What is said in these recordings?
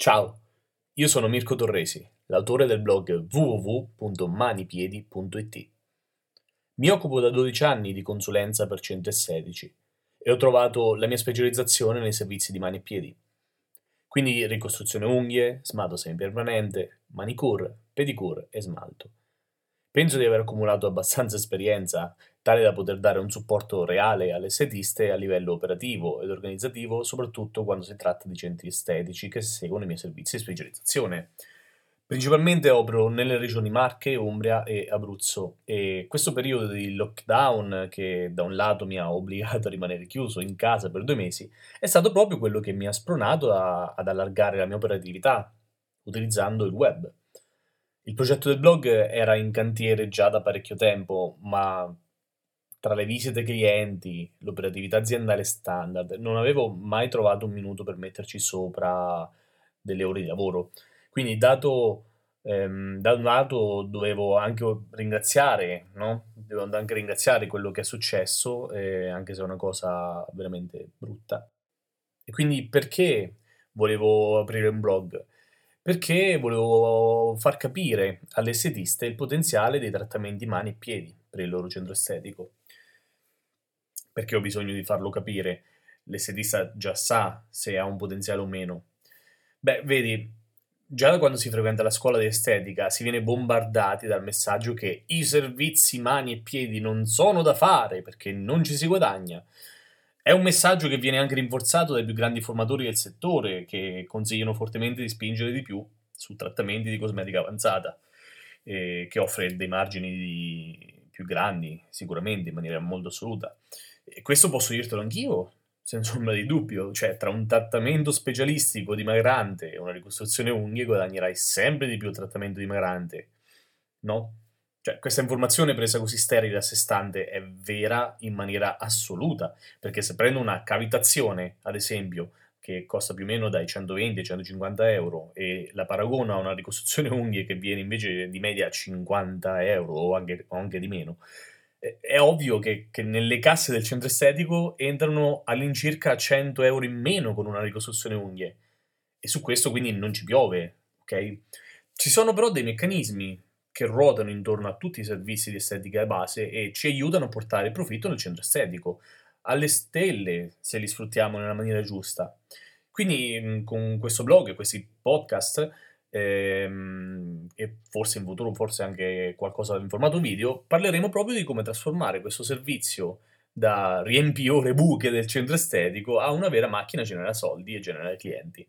Ciao, io sono Mirko Torresi, l'autore del blog www.manipiedi.it. Mi occupo da 12 anni di consulenza per centri estetici e ho trovato la mia specializzazione nei servizi di mani e piedi. Quindi ricostruzione unghie, smalto semipermanente, manicure, pedicure e smalto. Penso di aver accumulato abbastanza esperienza tale da poter dare un supporto reale alle estetiste a livello operativo ed organizzativo, soprattutto quando si tratta di centri estetici che seguono i miei servizi di specializzazione. Principalmente opero nelle regioni Marche, Umbria e Abruzzo e questo periodo di lockdown che da un lato mi ha obbligato a rimanere chiuso in casa per due mesi è stato proprio quello che mi ha spronato a, ad allargare la mia operatività utilizzando il web. Il progetto del blog era in cantiere già da parecchio tempo, ma tra le visite clienti, l'operatività aziendale standard, non avevo mai trovato un minuto per metterci sopra delle ore di lavoro. Quindi, dato ehm, da un lato, dovevo anche ringraziare, no? Devo anche ringraziare quello che è successo, eh, anche se è una cosa veramente brutta. E quindi, perché volevo aprire un blog? Perché volevo far capire alle estetiste il potenziale dei trattamenti mani e piedi per il loro centro estetico perché ho bisogno di farlo capire? L'estetista già sa se ha un potenziale o meno. Beh, vedi, già da quando si frequenta la scuola di estetica si viene bombardati dal messaggio che i servizi mani e piedi non sono da fare perché non ci si guadagna. È un messaggio che viene anche rinforzato dai più grandi formatori del settore che consigliano fortemente di spingere di più su trattamenti di cosmetica avanzata, eh, che offre dei margini di... più grandi, sicuramente in maniera molto assoluta. E questo posso dirtelo anch'io, senza ombra di dubbio. Cioè, tra un trattamento specialistico dimagrante e una ricostruzione unghie guadagnerai sempre di più il trattamento dimagrante. No? Cioè, questa informazione presa così sterile a sé stante è vera in maniera assoluta, perché se prendo una cavitazione, ad esempio, che costa più o meno dai 120 ai 150 euro e la paragono a una ricostruzione unghie che viene invece di media 50 euro o anche, o anche di meno, è ovvio che, che, nelle casse del centro estetico entrano all'incirca 100 euro in meno con una ricostruzione unghie e su questo quindi non ci piove, ok? Ci sono però dei meccanismi che ruotano intorno a tutti i servizi di estetica base e ci aiutano a portare profitto nel centro estetico, alle stelle se li sfruttiamo nella maniera giusta. Quindi con questo blog e questi podcast ehm, e forse in futuro forse anche qualcosa in formato video, parleremo proprio di come trasformare questo servizio da riempiore buche del centro estetico a una vera macchina genera soldi e genera clienti.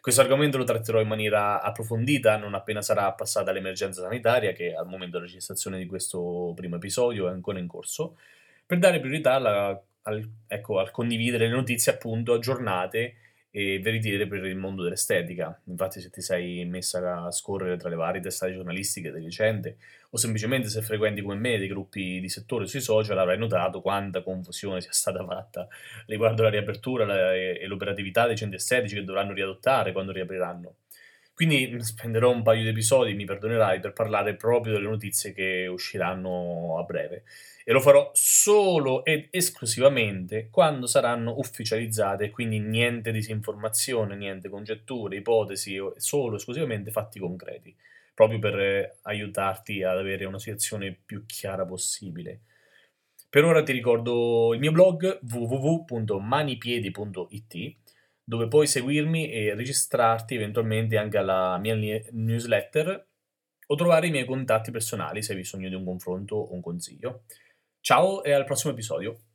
Questo argomento lo tratterò in maniera approfondita non appena sarà passata l'emergenza sanitaria, che al momento della registrazione di questo primo episodio è ancora in corso, per dare priorità alla, al, ecco, al condividere le notizie appunto aggiornate e veritiere per il mondo dell'estetica. Infatti, se ti sei messa a scorrere tra le varie testate giornalistiche di recente, o semplicemente se frequenti come me dei gruppi di settore sui social, avrai notato quanta confusione sia stata fatta riguardo la riapertura e l'operatività dei centri estetici che dovranno riadottare quando riapriranno. Quindi spenderò un paio di episodi, mi perdonerai, per parlare proprio delle notizie che usciranno a breve. E lo farò solo ed esclusivamente quando saranno ufficializzate, quindi niente disinformazione, niente congetture, ipotesi, solo esclusivamente fatti concreti, proprio per eh, aiutarti ad avere una situazione più chiara possibile. Per ora ti ricordo il mio blog www.manipiedi.it dove puoi seguirmi e registrarti eventualmente anche alla mia newsletter o trovare i miei contatti personali se hai bisogno di un confronto o un consiglio. Ciao e al prossimo episodio.